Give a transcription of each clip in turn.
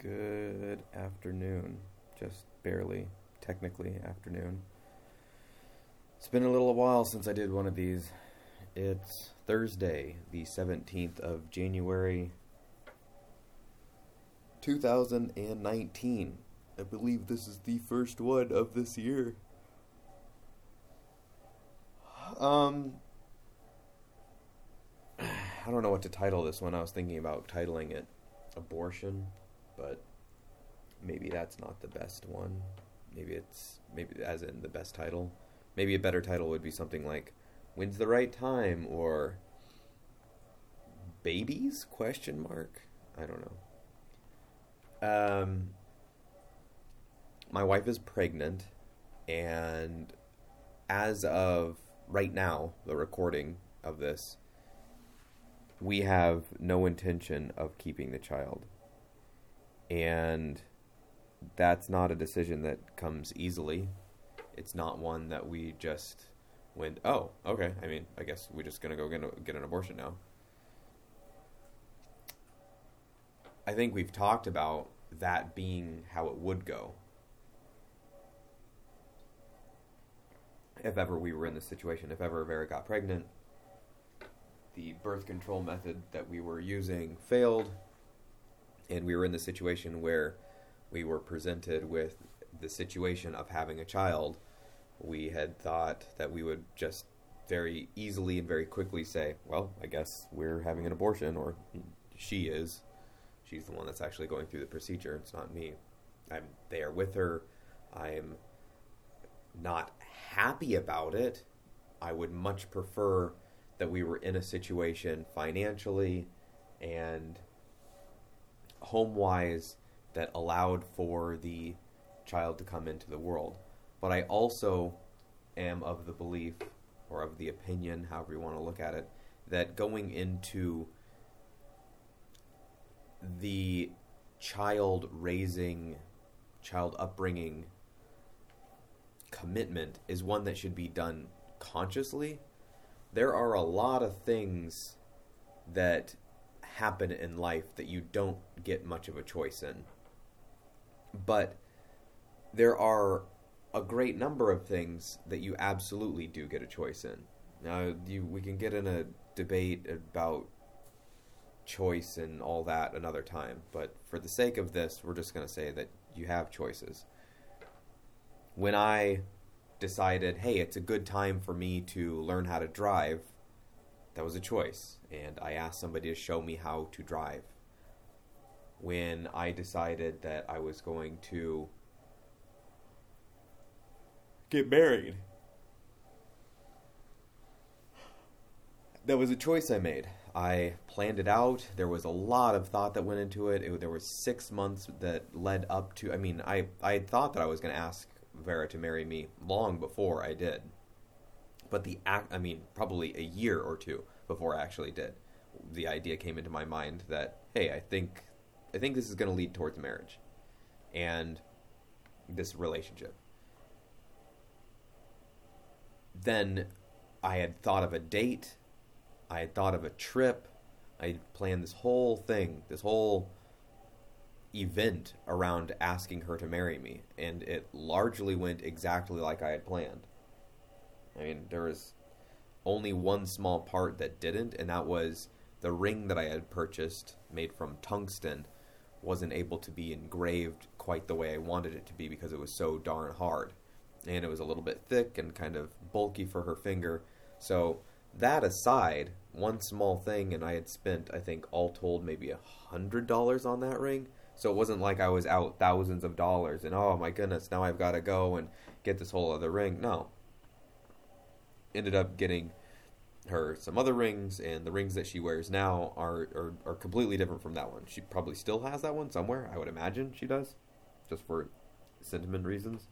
Good afternoon. Just barely, technically, afternoon. It's been a little while since I did one of these. It's Thursday, the 17th of January, 2019. I believe this is the first one of this year. Um, I don't know what to title this one. I was thinking about titling it Abortion but maybe that's not the best one. Maybe it's maybe as in the best title. Maybe a better title would be something like "When's the right time?" or "Babies?" question mark. I don't know. Um, my wife is pregnant, and as of right now, the recording of this, we have no intention of keeping the child and that's not a decision that comes easily. It's not one that we just went, oh, okay. I mean, I guess we're just gonna go get, a, get an abortion now. I think we've talked about that being how it would go. If ever we were in this situation, if ever Vera got pregnant, the birth control method that we were using failed, and we were in the situation where we were presented with the situation of having a child, we had thought that we would just very easily and very quickly say, well, I guess we're having an abortion, or she is. She's the one that's actually going through the procedure. It's not me. I'm there with her. I'm not happy about it. I would much prefer that we were in a situation financially and home wise that allowed for the child to come into the world. But I also am of the belief or of the opinion, however you want to look at it, that going into the child raising, child upbringing commitment is one that should be done consciously. There are a lot of things that happen in life that you don't get much of a choice in. But there are a great number of things that you absolutely do get a choice in. Now, you, we can get in a debate about choice and all that another time, but for the sake of this, we're just going to say that you have choices. When I decided, hey, it's a good time for me to learn how to drive, that was a choice, and I asked somebody to show me how to drive. When I decided that I was going to get married, that was a choice I made. I planned it out. There was a lot of thought that went into it. it there was six months that led up to. I mean, I I thought that I was going to ask Vera to marry me long before I did but the act i mean probably a year or two before i actually did. The idea came into my mind that hey i think i think this is going to lead towards marriage and this relationship. Then i had thought of a date. I had thought of a trip. I had planned this whole thing this whole event around asking her to marry me. And it largely went exactly like i had planned I mean, there was only one small part that didn't, and that was the ring that I had purchased, made from tungsten, wasn't able to be engraved quite the way I wanted it to be because it was so darn hard. And it was a little bit thick and kind of bulky for her finger. So, that aside, one small thing, and I had spent, I think, all told, maybe a hundred dollars on that ring. So it wasn't like I was out thousands of dollars and oh my goodness, now I've got to go and get this whole other ring. No, ended up getting her some other rings, and the rings that she wears now are, are, are completely different from that one. She probably still has that one somewhere. I would imagine she does, just for sentiment reasons.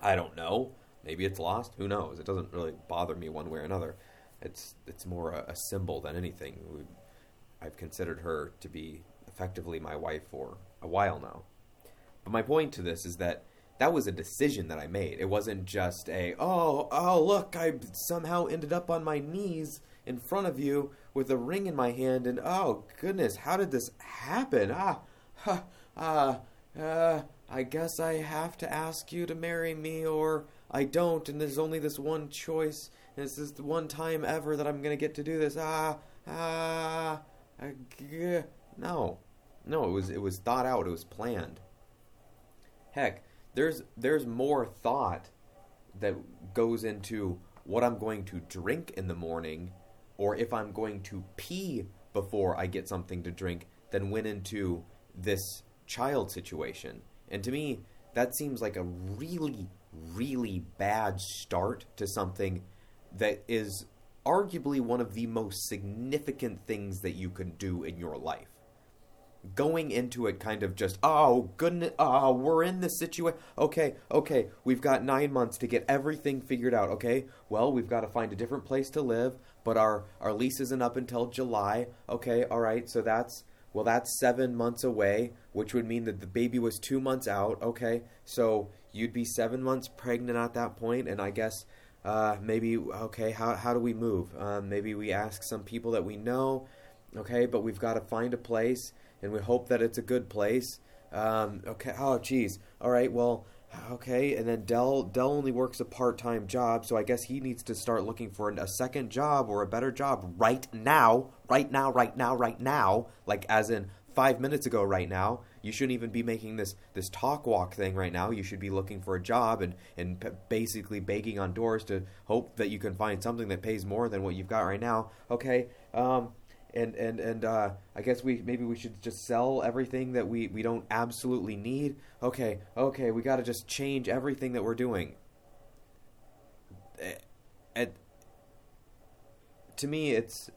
I don't know. Maybe it's lost. Who knows? It doesn't really bother me one way or another. It's it's more a, a symbol than anything. We, I've considered her to be effectively my wife for a while now. But my point to this is that that was a decision that I made. It wasn't just a oh oh look I somehow ended up on my knees in front of you with a ring in my hand and oh goodness how did this happen ah ah, uh, I guess I have to ask you to marry me, or I don't, and there's only this one choice, and this is the one time ever that I'm gonna get to do this. Ah, ah, g- no, no, it was it was thought out. It was planned. Heck, there's there's more thought that goes into what I'm going to drink in the morning, or if I'm going to pee before I get something to drink, than went into this child situation. And to me, that seems like a really, really bad start to something that is arguably one of the most significant things that you can do in your life. Going into it kind of just, oh, goodness, oh, we're in this situation. Okay, okay, we've got nine months to get everything figured out. Okay, well, we've got to find a different place to live, but our, our lease isn't up until July. Okay, all right, so that's well, that's seven months away, which would mean that the baby was two months out. Okay, so you'd be seven months pregnant at that point, and I guess uh, maybe okay, how how do we move? Um, maybe we ask some people that we know. Okay, but we've got to find a place, and we hope that it's a good place. Um, okay. Oh, geez. All right. Well, okay. And then Dell Dell only works a part time job, so I guess he needs to start looking for a second job or a better job right now, right now, right now, right now. Like as in five minutes ago, right now. You shouldn't even be making this this talk walk thing right now. You should be looking for a job and and p- basically begging on doors to hope that you can find something that pays more than what you've got right now. Okay. Um, and and and uh, I guess we maybe we should just sell everything that we we don't absolutely need. Okay, okay, we got to just change everything that we're doing. And to me, it's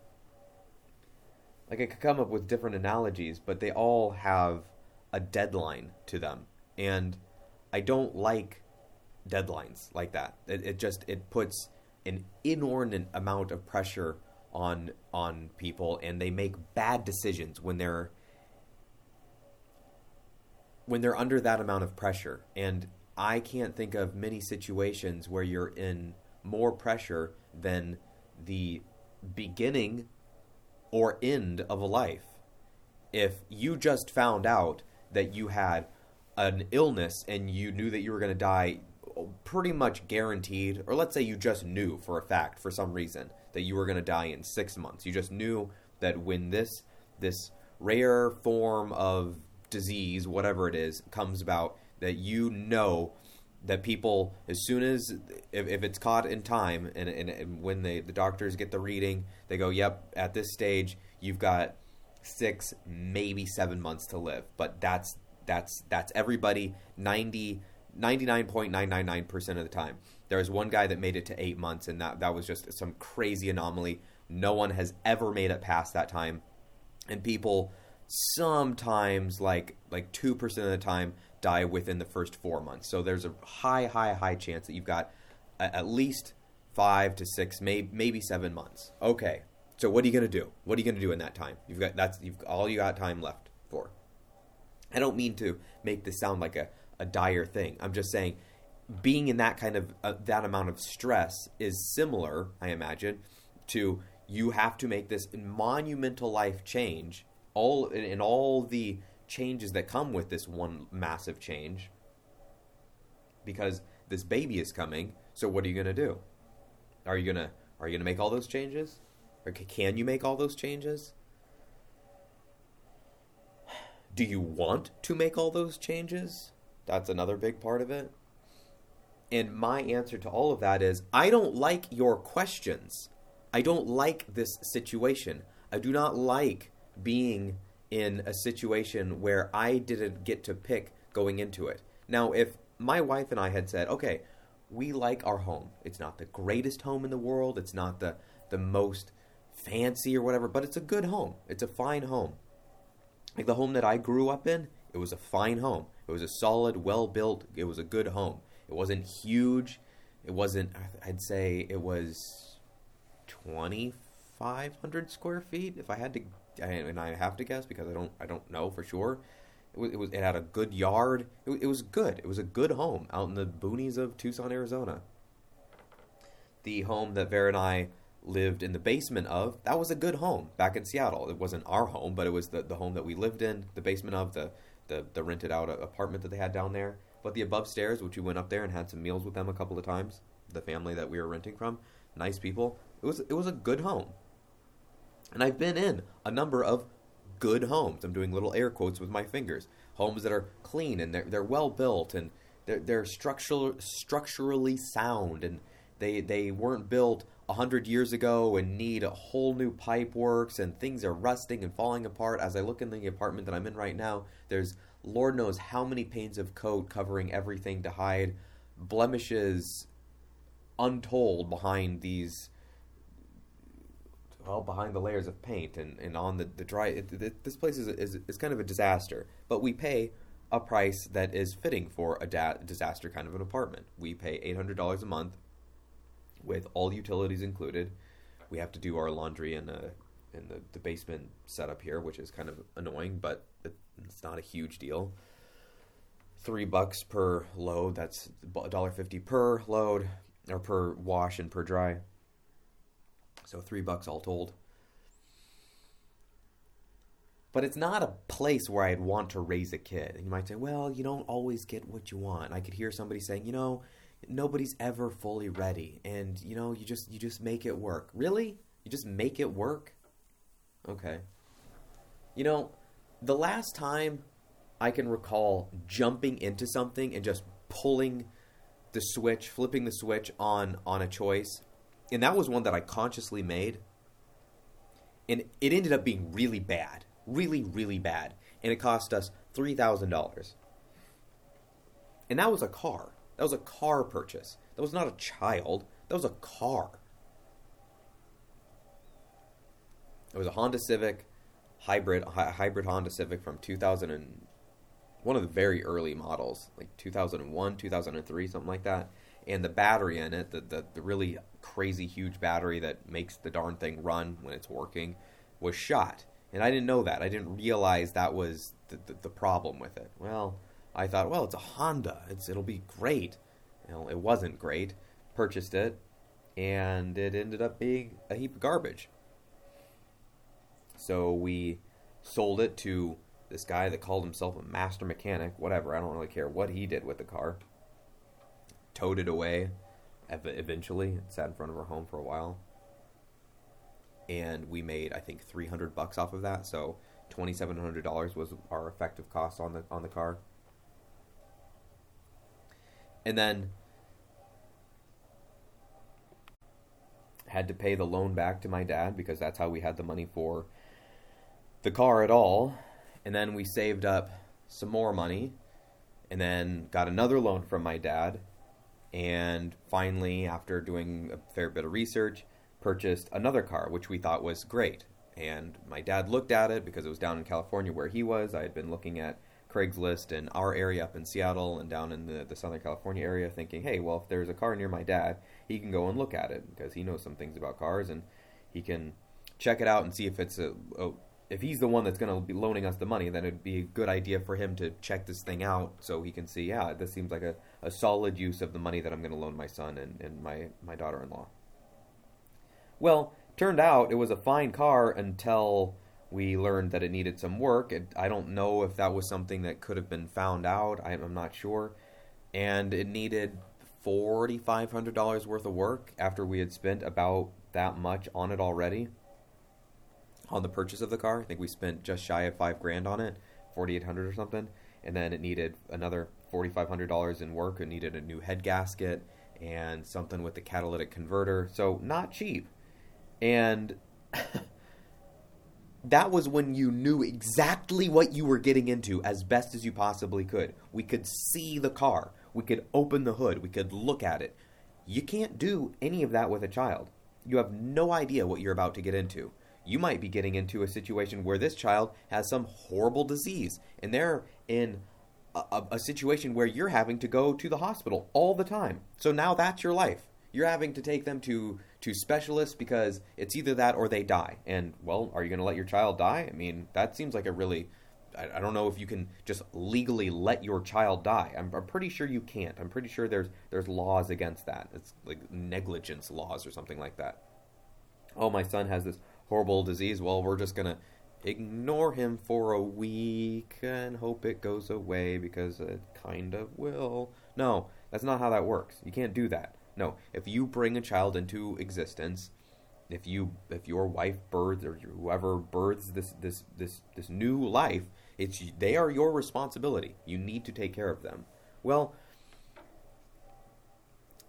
like I could come up with different analogies, but they all have a deadline to them, and I don't like deadlines like that. It, it just it puts an inordinate amount of pressure on on people and they make bad decisions when they're when they're under that amount of pressure and I can't think of many situations where you're in more pressure than the beginning or end of a life. If you just found out that you had an illness and you knew that you were going to die pretty much guaranteed, or let's say you just knew for a fact for some reason that you were going to die in six months. You just knew that when this this rare form of disease, whatever it is, comes about, that you know that people, as soon as if, if it's caught in time, and, and, and when they the doctors get the reading, they go, "Yep, at this stage, you've got six, maybe seven months to live." But that's that's that's everybody 90 99.999% of the time. There was one guy that made it to eight months, and that, that was just some crazy anomaly. No one has ever made it past that time. And people sometimes, like like 2% of the time, die within the first four months. So there's a high, high, high chance that you've got at least five to six, maybe, maybe seven months. Okay. So what are you to do? What are you to do in that time? You've got that's you've all you got time left for. I don't mean to make this sound like a a dire thing. I'm just saying being in that kind of uh, that amount of stress is similar, I imagine, to you have to make this monumental life change all in all the changes that come with this one massive change because this baby is coming. So what are you to do? Are you to are you to make all those changes? Or can you make all those changes? Do you want to make all those changes? That's another big part of it. And my answer to all of that is I don't like your questions. I don't like this situation. I do not like being in a situation where I didn't get to pick going into it. Now, if my wife and I had said, okay, we like our home. It's not the greatest home in the world, it's not the, the most fancy or whatever, but it's a good home. It's a fine home. Like the home that I grew up in, it was a fine home. It was a solid, well built. It was a good home. It wasn't huge. It wasn't. I'd say it was twenty five hundred square feet. If I had to, and I have to guess because I don't. I don't know for sure. It was. It, was, it had a good yard. It, it was good. It was a good home out in the boonies of Tucson, Arizona. The home that Vera and I lived in the basement of, that was a good home back in Seattle. It wasn't our home, but it was the, the home that we lived in, the basement of, the the the rented out apartment that they had down there. But the above stairs, which we went up there and had some meals with them a couple of times, the family that we were renting from, nice people. It was it was a good home. And I've been in a number of good homes. I'm doing little air quotes with my fingers. Homes that are clean and they're they're well built and they're they're structural structurally sound and they they weren't built a hundred years ago and need a whole new pipe works and things are rusting and falling apart. As I look in the apartment that I'm in right now, there's Lord knows how many panes of coat covering everything to hide blemishes untold behind these well behind the layers of paint and, and on the, the dry it, it, this place is, is, is kind of a disaster. But we pay a price that is fitting for a da- disaster kind of an apartment. We pay $800 a month with all utilities included. We have to do our laundry in a in the, the basement setup here which is kind of annoying but it, it's not a huge deal three bucks per load that's a dollar fifty per load or per wash and per dry so three bucks all told. But it's not a place where I'd want to raise a kid. And you might say, well, you don't always get what you want. I could hear somebody saying, you know, nobody's ever fully ready. And, you know, you just you just make it work. Really? You just make it work? Okay. You know, the last time I can recall jumping into something and just pulling the switch, flipping the switch on on a choice and that was one that I consciously made. And it ended up being really bad, really, really bad, and it cost us three thousand dollars. And that was a car. That was a car purchase. That was not a child. That was a car. It was a Honda Civic hybrid, hybrid Honda Civic from 2000 and one of the very early models, like 2001, 2003, something like that and the battery in it, the, the, the really crazy huge battery that makes the darn thing run when it's working, was shot. And I didn't know that. I didn't realize that was the, the, the problem with it. Well, I thought, well, it's a Honda. It's it'll be great. Know, it wasn't great. Purchased it, and it ended up being a heap of garbage. So we sold it to this guy that called himself a master mechanic. Whatever. I don't really care what he did with the car towed it away. Eventually, it sat in front of our home for a while, and we made I think three hundred bucks off of that. So twenty seven hundred dollars was our effective cost on the on the car. And then had to pay the loan back to my dad because that's how we had the money for the car at all. And then we saved up some more money and then got another loan from my dad and finally, after doing a fair bit of research, purchased another car, which we thought was great. And my dad looked at it because it was down in California where he was. I had been looking at Craigslist in our area up in Seattle and down in the, the Southern California area, thinking, hey, well, if there's a car near my dad, he can go and look at it because he knows some things about cars and he can check it out and see if it's a, a if he's the one that's going to be loaning us the money, then it'd be a good idea for him to check this thing out so he can see, yeah, this seems like a, a solid use of the money that I'm going to loan my son and, and my, my daughter in law. Well, turned out it was a fine car until we learned that it needed some work. It, I don't know if that was something that could have been found out, I, I'm not sure. And it needed $4,500 worth of work after we had spent about that much on it already on the purchase of the car. I think we spent just shy of five grand on it, forty eight hundred or something, and then it needed another forty five hundred dollars in work. It needed a new head gasket and something with the catalytic converter, so not cheap. And that was when you knew exactly what you were getting into as best as you possibly could. We could see the car, we could open the hood, we could look at it. You can't do any of that with a child. You have no idea what you're about to get into you might be getting into a situation where this child has some horrible disease and they're in a, a, situation where you're having to go to the hospital all the time. So now that's your life. You're having to take them to to specialists because it's either that or they die. And well, are you going to let your child die? I mean, that seems like a really I, I don't know if you can just legally let your child die. I'm, I'm pretty sure you can't. I'm pretty sure there's there's laws against that. It's like negligence laws or something like that. Oh, my son has this horrible disease. Well, we're just gonna ignore him for a week and hope it goes away because it kind of will. No, that's not how that works. You can't do that. No, if you bring a child into existence, if you if your wife births or whoever births this this this this new life, it's they are your responsibility. You need to take care of them. Well,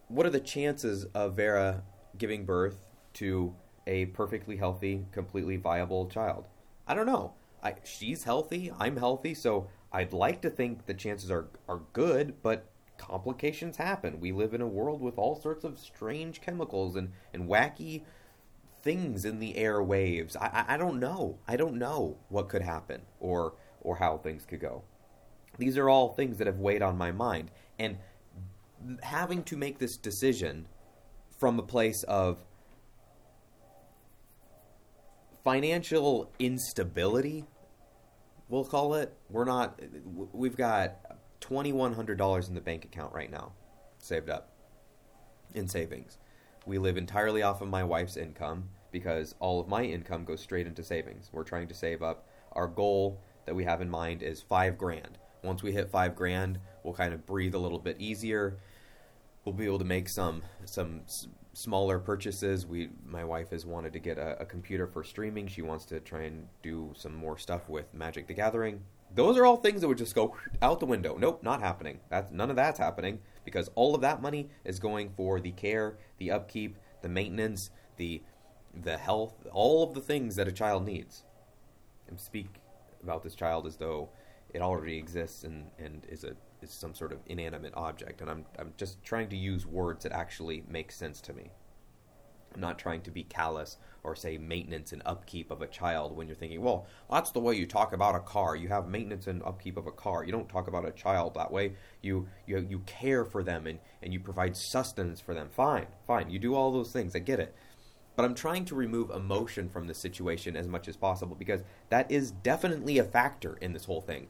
what are the chances of Vera giving birth to a perfectly healthy, completely viable child? I don't know. I, she's healthy. I'm healthy. So I'd like to think the chances are, are good, but complications happen. We live in a world with all sorts of strange chemicals and, and wacky things in the airwaves. I, I, I don't know. I don't know what could happen or or how things could go. These are all things that have weighed on my mind. And having to make this decision from a place of financial instability, we'll call it. We're not, we've got $2,100 in the bank account right now, saved up in savings. We live entirely off of my wife's income because all of my income goes straight into savings. We're trying to save up. Our goal that we have in mind is five grand. Once we hit five grand, we'll kind of breathe a little bit easier. We'll be able to make some some smaller purchases. We, my wife has wanted to get a, a, computer for streaming. She wants to try and do some more stuff with Magic the Gathering. Those are all things that would just go out the window. Nope, not happening. That's none of that's happening because all of that money is going for the care, the upkeep, the maintenance, the the health, all of the things that a child needs. And speak about this child as though it already exists and, and is a is some sort of inanimate object, and I'm I'm just trying to use words that actually make sense to me. I'm not trying to be callous or say maintenance and upkeep of a child when you're thinking, well, that's the way you talk about a car. You have maintenance and upkeep of a car. You don't talk about a child that way. You you you care for them and, and you provide sustenance for them. Fine, fine. You do all those things. I get it. But I'm trying to remove emotion from the situation as much as possible because that is definitely a factor in this whole thing.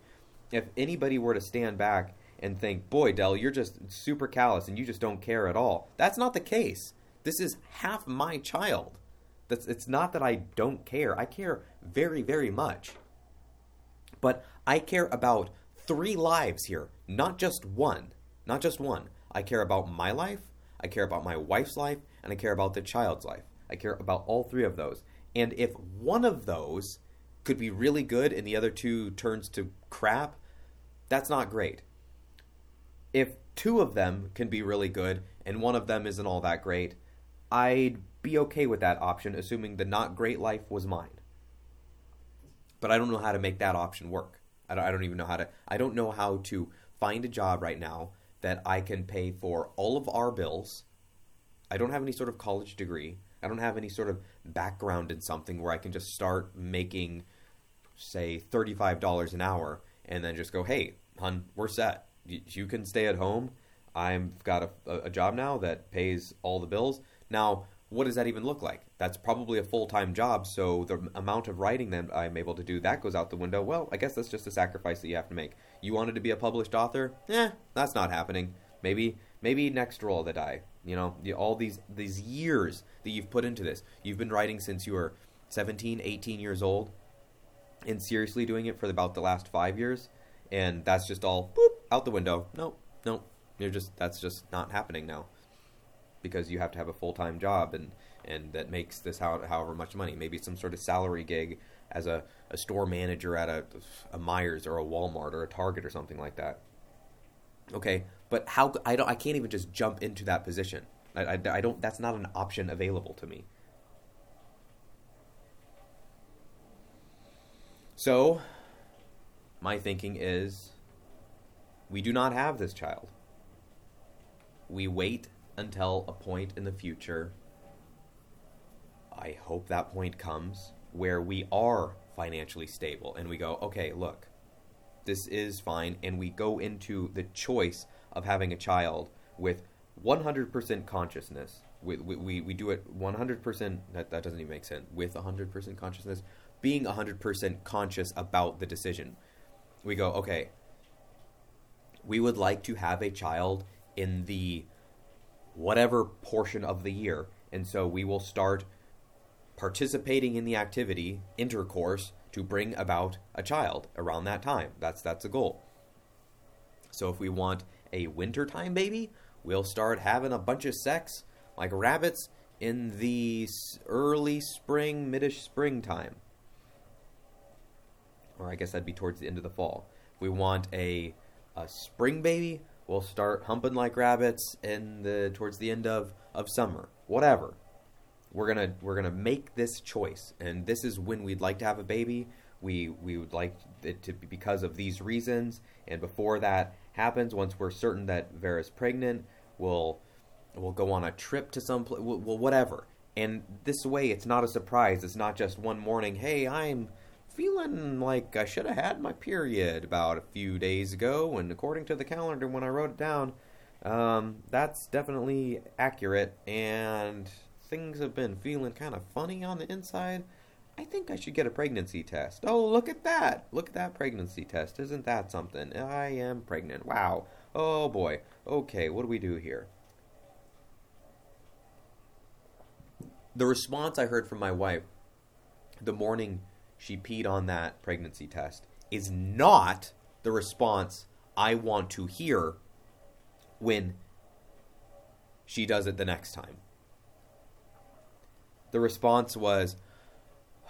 If anybody were to stand back and think, boy, Dell, you're just super callous and you just don't care at all. That's not the case. This is half my child. That's, it's not that I don't care. I care very, very much. But I care about three lives here, not just one. Not just one. I care about my life, I care about my wife's life, and I care about the child's life. I care about all three of those. And if one of those could be really good and the other two turns to crap, that's not great if two of them can be really good and one of them isn't all that great, I'd be okay with that option, assuming the not great life was mine. But I don't know how to make that option work. I don't, I don't even know how to. I don't know how to find a job right now that I can pay for all of our bills. I don't have any sort of college degree. I don't have any sort of background in something where I can just start making, say, $35 an hour and then just go, hey, hun, we're set you can stay at home. I've got a, a job now that pays all the bills. Now, what does that even look like? That's probably a full time job, so the amount of writing that I'm able to do that goes out the window. Well, I guess that's just a sacrifice that you have to make. You wanted to be a published author? Eh, that's not happening. Maybe maybe next roll that I, you know, all these these years that you've put into this. You've been writing since you were 17, 18 years old, and seriously doing it for about the last five years, and that's just all boop out the window. Nope, nope. You're just that's just not happening now because you have to have a full time job and and that makes this how, however much money. Maybe some sort of salary gig as a, a store manager at a a Meijer's or a Walmart or a Target or something like that. Okay, but how I don't I can't even just jump into that position. I, I, I don't. That's not an option available to me. So, my thinking is we do not have this child. We wait until a point in the future. I hope that point comes where we are financially stable and we go, okay, look, this is fine. And we go into the choice of having a child with 100% consciousness. We, we, we do it 100%, that, that doesn't even make sense, with 100% consciousness, being 100% conscious about the decision. We go, okay, we would like to have a child in the whatever portion of the year. And so we will start participating in the activity, intercourse, to bring about a child around that time. That's that's a goal. So if we want a wintertime baby, we'll start having a bunch of sex like rabbits in the early spring, midish springtime. Or I guess that'd be towards the end of the fall. If we want a, a spring baby, we'll start humping like rabbits in the towards the end of, of summer. Whatever. We're gonna we're gonna make this choice, and this is when we'd like to have a baby. We we would like it to be because of these reasons, and before that happens, once we're certain that Vera's pregnant, we'll we'll go on a trip to some place, well, whatever. And this way, it's not a surprise. It's not just one morning. Hey, I'm feeling like I should have had my period about a few days ago, and according to the calendar when I wrote it down, um, that's definitely accurate. And things have been feeling kind of funny on the inside. I think I should get a pregnancy test. Oh, look at that! Look at that pregnancy test. Isn't that something? I am pregnant. Wow. Oh boy. Okay, what do we do here? The response I heard from my wife the morning she peed on that pregnancy test is not the response I want to hear when she does it the next time. The response was,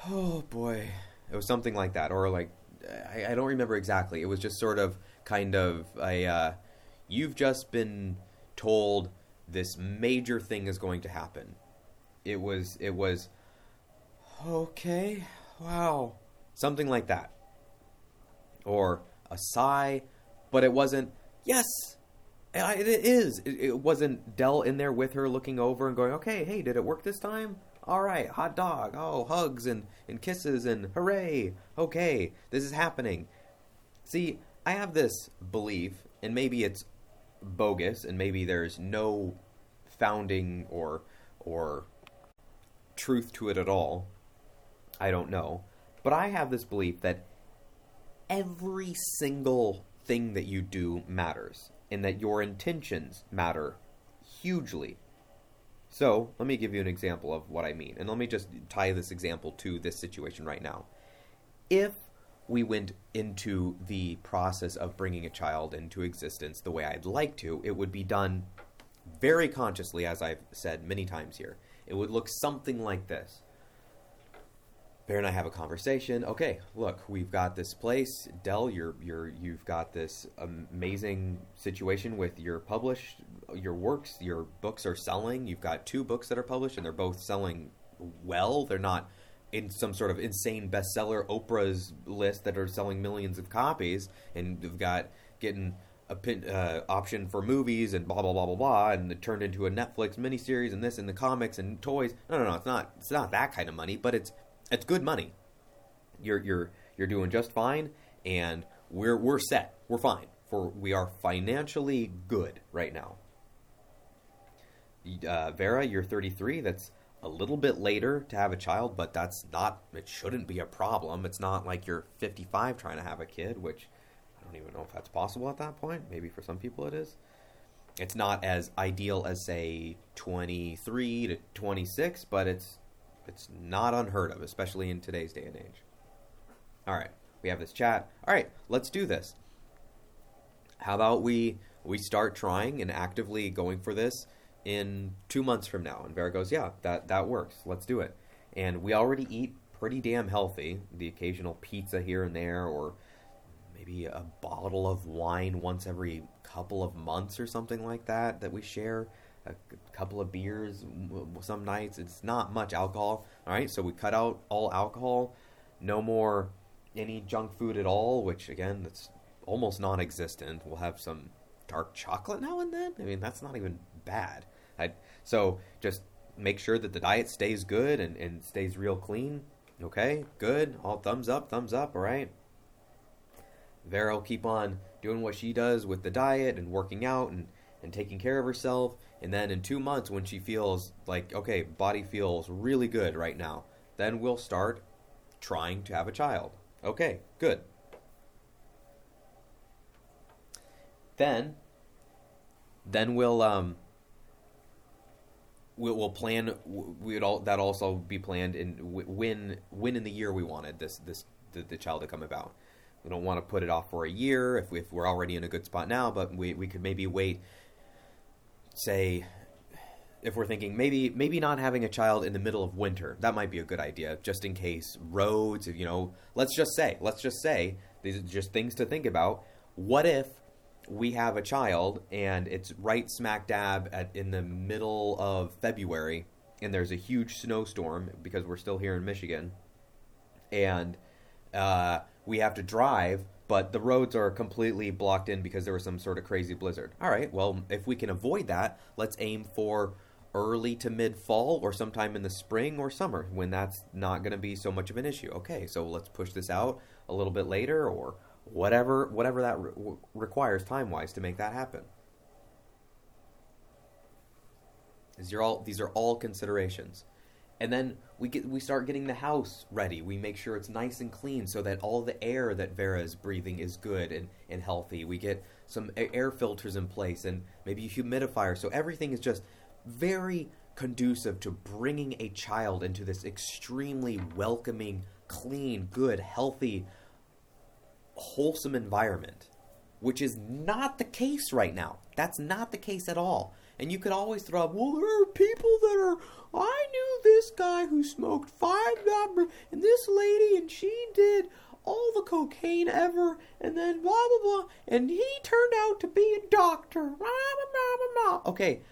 oh boy. It was something like that. Or like, I, I don't remember exactly. It was just sort of kind of a, uh, you've just been told this major thing is going to happen. It was, it was, okay, wow. Something like that. Or a sigh, but it wasn't, yes, it is. It wasn't Dell in there with her looking over and going, okay, hey, did it work this time? All right, hot dog. Oh, hugs and, and kisses and hooray. Okay, this is happening. See, I have this belief, and maybe it's bogus, and maybe there's no founding or or truth to it at all. I don't know. But I have this belief that every single thing that you do matters, and that your intentions matter hugely. So, let me give you an example of what I mean, and let me just tie this example to this situation right now. If we went into the process of bringing a child into existence the way I'd like to, it would be done very consciously, as I've said many times here. It would look something like this. Bear and I have a conversation. Okay, look, we've got this place, Dell. You're you're you've got this amazing situation with your published your works. Your books are selling. You've got two books that are published, and they're both selling well. They're not in some sort of insane bestseller Oprah's list that are selling millions of copies, and you've got getting a pin, uh, option for movies and blah blah blah blah blah, and it turned into a Netflix miniseries and this and the comics and toys. No, no, no, it's not. It's not that kind of money, but it's it's good money. You're you're you're doing just fine, and we're we're set. We're fine. For we are financially good right now. Uh, Vera, you're 33. That's a little bit later to have a child, but that's not. It shouldn't be a problem. It's not like you're 55 trying to have a kid, which I don't even know if that's possible at that point. Maybe for some people it is. It's not as ideal as say 23 to 26, but it's it's not unheard of, especially in today's day and age. All right, we have this chat. All right, let's do this. How about we we start trying and actively going for this in two months from now? And Vera goes, yeah, that that works. Let's do it. And we already eat pretty damn healthy. The occasional pizza here and there, or maybe a bottle of wine once every couple of months or something like that that we share a couple of beers some nights. It's not much alcohol. All right, so we cut out all alcohol. No more any junk food at all, which again, that's almost non-existent. We'll have some dark chocolate now and then. I mean, that's not even bad. I, so just make sure that the diet stays good and, and stays real clean. Okay, good. All thumbs up, thumbs up. All right. Vera will keep on doing what she does with the diet and working out and, and taking care of herself. And then in two months, when she feels like, okay, body feels really good right now, then we'll start trying to have a child. Okay, good. Then, then we'll um, we'll, we'll plan. We would all that also be planned in when when in the year we wanted this this the, the child to come about. We don't want to put it off for a year if, we, if we're already in a good spot now, but we, we could maybe wait, say, if we're thinking maybe maybe not having a child in the middle of winter, that might be a good idea, just in case roads, you know, let's just say, let's just say, these are just things to think about. What if we have a child and it's right smack dab at in the middle of February and there's a huge snowstorm because we're still here in Michigan and uh, we have to drive but the roads are completely blocked in because there was some sort of crazy blizzard. All right, well, if we can avoid that, let's aim for early to mid fall or sometime in the spring or summer when that's not going to be so much of an issue. Okay, so let's push this out a little bit later or whatever whatever that re- requires time wise to make that happen. These are all these are all considerations. And then we get we start getting the house ready. We make sure it's nice and clean so that all the air that Vera is breathing is good and, and healthy. We get some air filters in place and maybe a humidifier so everything is just very conducive to bringing a child into this extremely welcoming, clean, good, healthy wholesome environment, which is not the case right now. That's not the case at all. And you could always throw up, well, there are people that are, I knew this guy who smoked five and this lady, and she did all the cocaine ever, and then blah, blah, blah, and he turned out to be a doctor. Blah, blah, blah, blah. Okay,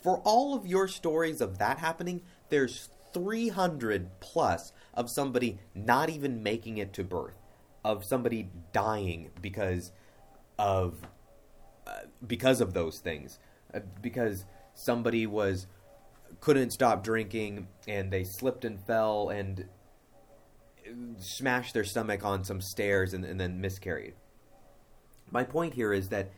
for all of your stories of that happening, there's 300 plus of somebody not even making it to birth of somebody dying because of uh, because of those things Uh, because somebody was couldn't stop drinking and they slipped and fell and smashed their stomach on some stairs and, and then miscarried my point here is that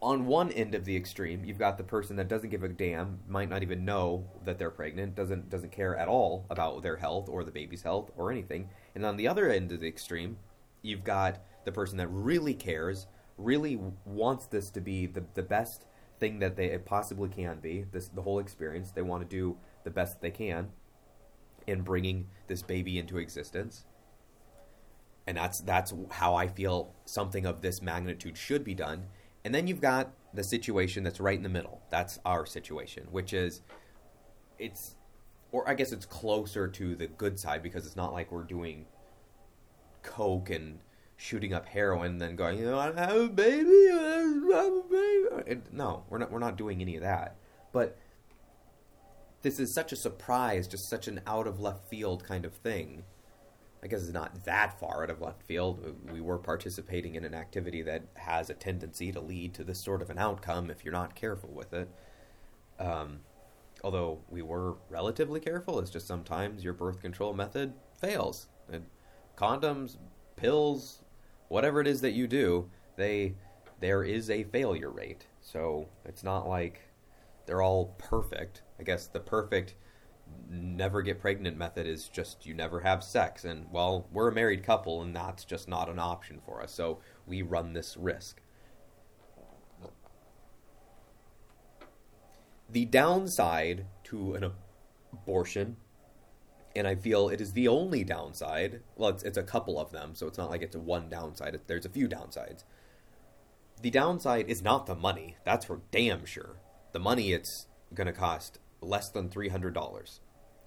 on one end of the extreme, you've got the person that doesn't give a damn, might not even know that they're pregnant, doesn't doesn't care at all about their health or the baby's health or anything. And on the other end of the extreme, you've got the person that really cares, really wants this to be the the best thing that they possibly can be. This the whole experience. They want to do the best they can in bringing this baby into existence. And that's that's how I feel something of this magnitude should be done and then you've got the situation that's right in the middle. That's our situation, which is it's or I guess it's closer to the good side because it's not like we're doing coke and shooting up heroin and then going, you know, I have a baby, I have a baby. It, no, we're not we're not doing any of that. But this is such a surprise, just such an out of left field kind of thing I guess it's not that far out of left field. We were participating in an activity that has a tendency to lead to this sort of an outcome if you're not careful with it. Um, although we were relatively careful, it's just sometimes your birth control method fails. And condoms, pills, whatever it is that you do, they there is a failure rate. So it's not like they're all perfect. I guess the perfect never get pregnant method is just you never have sex. And, well, we're a married couple, and that's just not an option for us. So we run this risk. The downside to an abortion, and I feel it is the only downside, well, it's, it's a couple of them, so it's not like it's a one downside, there's a few downsides. The downside is not the money, that's for damn sure. The money it's going to cost less than $300.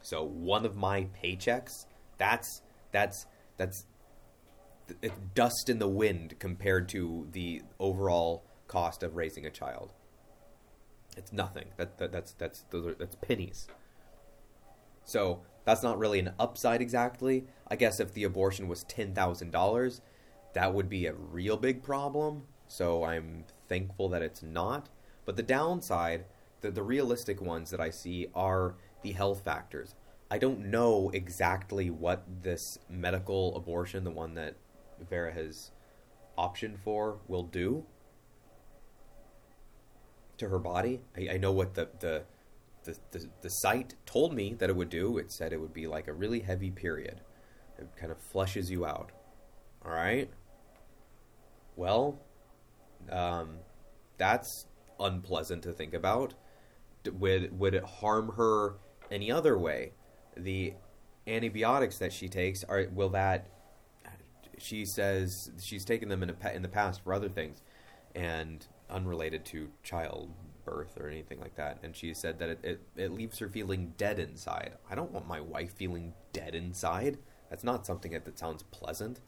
So one of my paychecks, that's that's that's dust in the wind compared to the overall cost of raising a child. It's nothing. That, that that's that's those are, that's pennies. So that's not really an upside exactly. I guess if the abortion was ten thousand dollars, that would be a real big problem. So I'm thankful that it's not. But the downside, the, the realistic ones that I see are the health factors. I don't know exactly what this medical abortion, the one that Vera has optioned for, will do to her body. I, I know what the, the the, the the site told me that it would do. It said it would be like a really heavy period. It kind of flushes you out. All right. Well, um, that's unpleasant to think about. Would would it harm her any other way? The antibiotics that she takes are will that she says she's taken them in a, in the past for other things, and unrelated to childbirth or anything like that. And she said that it, it, it leaves her feeling dead inside. I don't want my wife feeling dead inside. That's not something that, that sounds pleasant.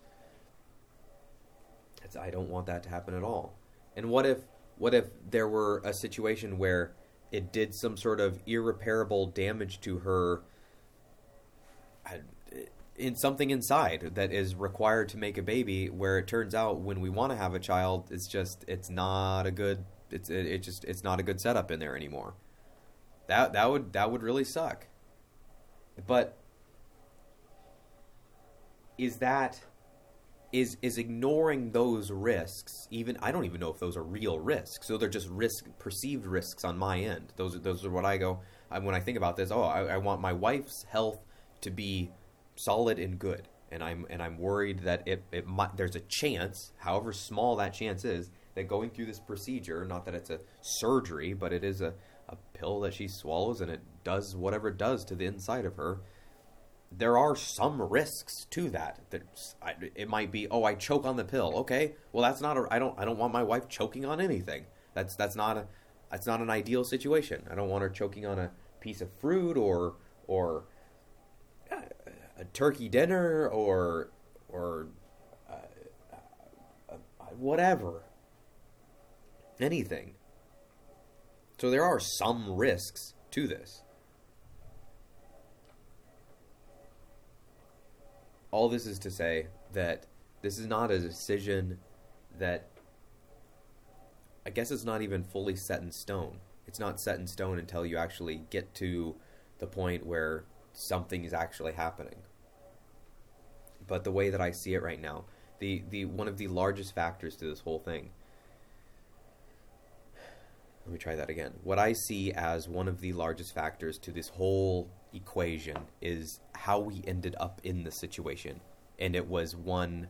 It's, I don't want that to happen at all. And what if what if there were a situation where it did some sort of irreparable damage to her uh, in something inside that is required to make a baby where it turns out when we want to have a child it's just it's not a good it's it, it just it's not a good setup in there anymore. That that would that would really suck. But is that is is ignoring those risks even I don't even know if those are real risks so they're just risk perceived risks on my end those are those are what I go I, when I think about this oh I, I want my wife's health to be solid and good, and I'm and I'm worried that it it might, there's a chance, however small that chance is, that going through this procedure, not that it's a surgery, but it is a, a pill that she swallows and it does whatever it does to the inside of her. There are some risks to that. That it might be, oh, I choke on the pill. Okay, well, that's not a. I don't. I don't want my wife choking on anything. That's that's not a. That's not an ideal situation. I don't want her choking on a piece of fruit or or a turkey dinner or or uh, uh, uh, whatever, anything. So there are some risks to this. All this is to say that this is not a decision that I guess it's not even fully set in stone. It's not set in stone until you actually get to the point where something is actually happening but the way that I see it right now, the the one of the largest factors to this whole thing. Let me try that again. What I see as one of the largest factors to this whole equation is how we ended up in the situation, and it was one.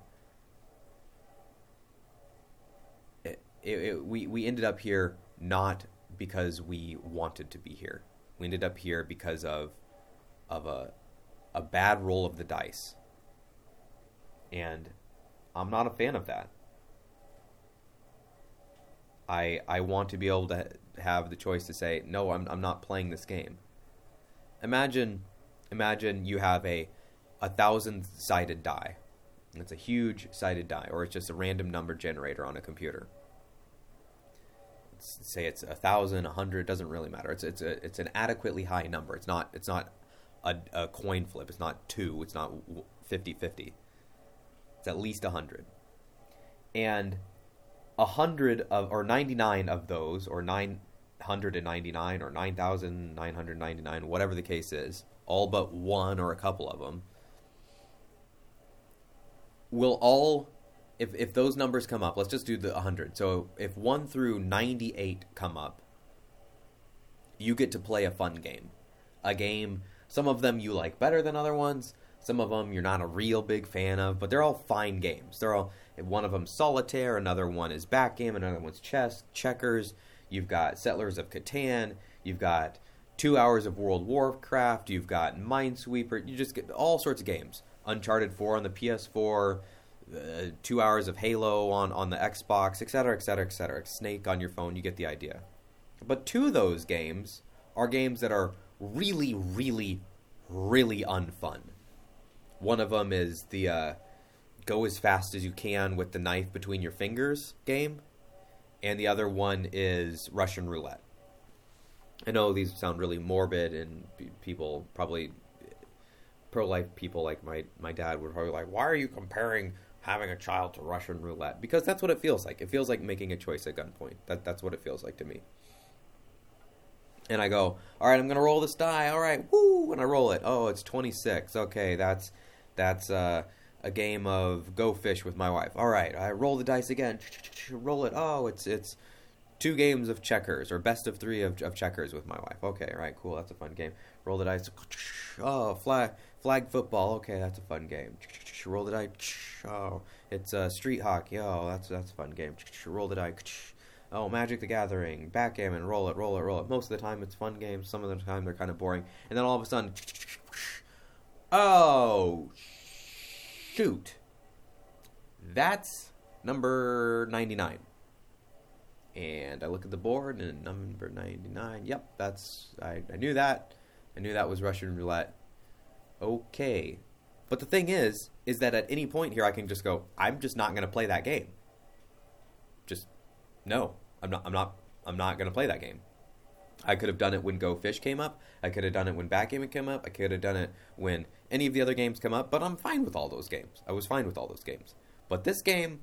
It, it, it, we we ended up here not because we wanted to be here. We ended up here because of of a a bad roll of the dice and I'm not a fan of that. I I want to be able to have the choice to say no. I'm I'm not playing this game. Imagine imagine you have a a thousand sided die. It's a huge sided die, or it's just a random number generator on a computer. Say it's a thousand, a hundred, doesn't really matter. It's it's a it's an adequately high number. It's not it's not a, a coin flip. It's not two. It's not 50-50. It's at least a 100. And a 100 of, or 99 of those, or 999 or 9,999, whatever the case is, all but one or a couple of them, will all, if, if those numbers come up, let's just do the 100. So if 1 through 98 come up, you get to play a fun game. A game, some of them you like better than other ones, some of them you're not a real big fan of, but they're all fine games. They're all one of them solitaire, another one is backgammon, another one's chess, checkers. You've got Settlers of Catan. You've got two hours of World Warcraft. You've got Minesweeper. You just get all sorts of games. Uncharted 4 on the PS4. Uh, two hours of Halo on, on the Xbox, etc., etc., etc. Snake on your phone. You get the idea. But two of those games are games that are really, really, really unfun. One of them is the uh, go as fast as you can with the knife between your fingers game, and the other one is Russian roulette. I know these sound really morbid, and people probably pro-life people like my my dad would probably like, why are you comparing having a child to Russian roulette? Because that's what it feels like. It feels like making a choice at gunpoint. That that's what it feels like to me. And I go, all right, I'm gonna roll this die. All right, woo! And I roll it. Oh, it's 26. Okay, that's that's uh, a game of go fish with my wife. All right, I roll the dice again. Roll it. Oh, it's it's two games of checkers or best of three of, of checkers with my wife. Okay, right, cool. That's a fun game. Roll the dice. Oh, flag flag football. Okay, that's a fun game. Roll the dice. Oh, it's uh, street hockey. Oh, that's that's a fun game. Roll the dice. Oh, Magic the Gathering, backgammon, roll it, roll it, roll it. Most of the time it's fun games. Some of the time they're kind of boring. And then all of a sudden, Oh, shoot. That's number 99. And I look at the board and number 99. Yep, that's I, I knew that. I knew that was Russian roulette. Okay. But the thing is is that at any point here I can just go I'm just not going to play that game. Just no. I'm not I'm not I'm not going to play that game. I could have done it when Go Fish came up. I could have done it when Backgammon came up. I could have done it when any of the other games come up, but I'm fine with all those games. I was fine with all those games. But this game,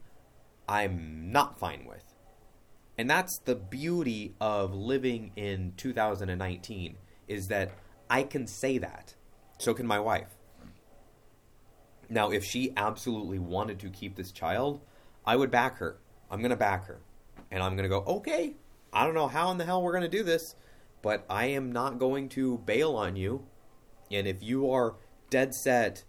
I'm not fine with. And that's the beauty of living in 2019 is that I can say that. So can my wife. Now, if she absolutely wanted to keep this child, I would back her. I'm going to back her. And I'm going to go, okay, I don't know how in the hell we're going to do this, but I am not going to bail on you. And if you are dead set,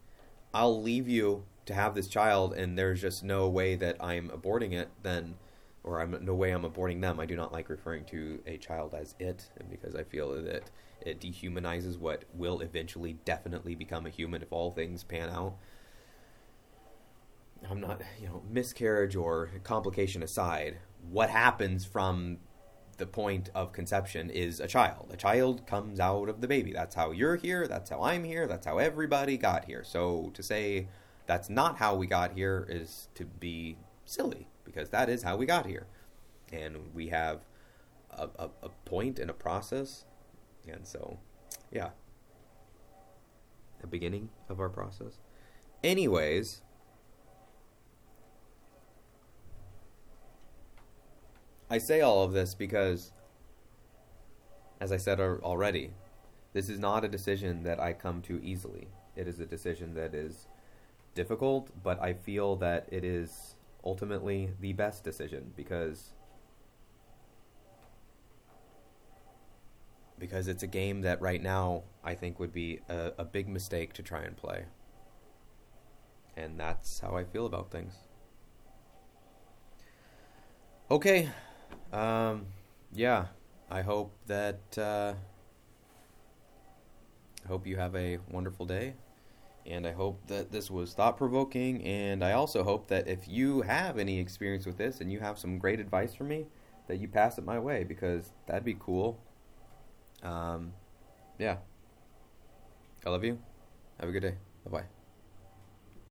I'll leave you to have this child, and there's just no way that I'm aborting it, then, or I'm no way I'm aborting them. I do not like referring to a child as it, and because I feel that it dehumanizes what will eventually definitely become a human if all things pan out. I'm not, you know, miscarriage or complication aside, what happens from the point of conception is a child. A child comes out of the baby. That's how you're here. That's how I'm here. That's how everybody got here. So to say that's not how we got here is to be silly because that is how we got here. And we have a, a, a point and a process. And so, yeah. The beginning of our process. Anyways, I say all of this because, as I said already, this is not a decision that I come to easily. It is a decision that is difficult, but I feel that it is ultimately the best decision because because it's a game that right now I think would be a, a big mistake to try and play. And that's how I feel about things. Okay, um, yeah, I hope that uh, I hope you have a wonderful day, and I hope that this was thought provoking. And I also hope that if you have any experience with this and you have some great advice for me, that you pass it my way because that'd be cool. Um, yeah, I love you. Have a good day. Bye bye.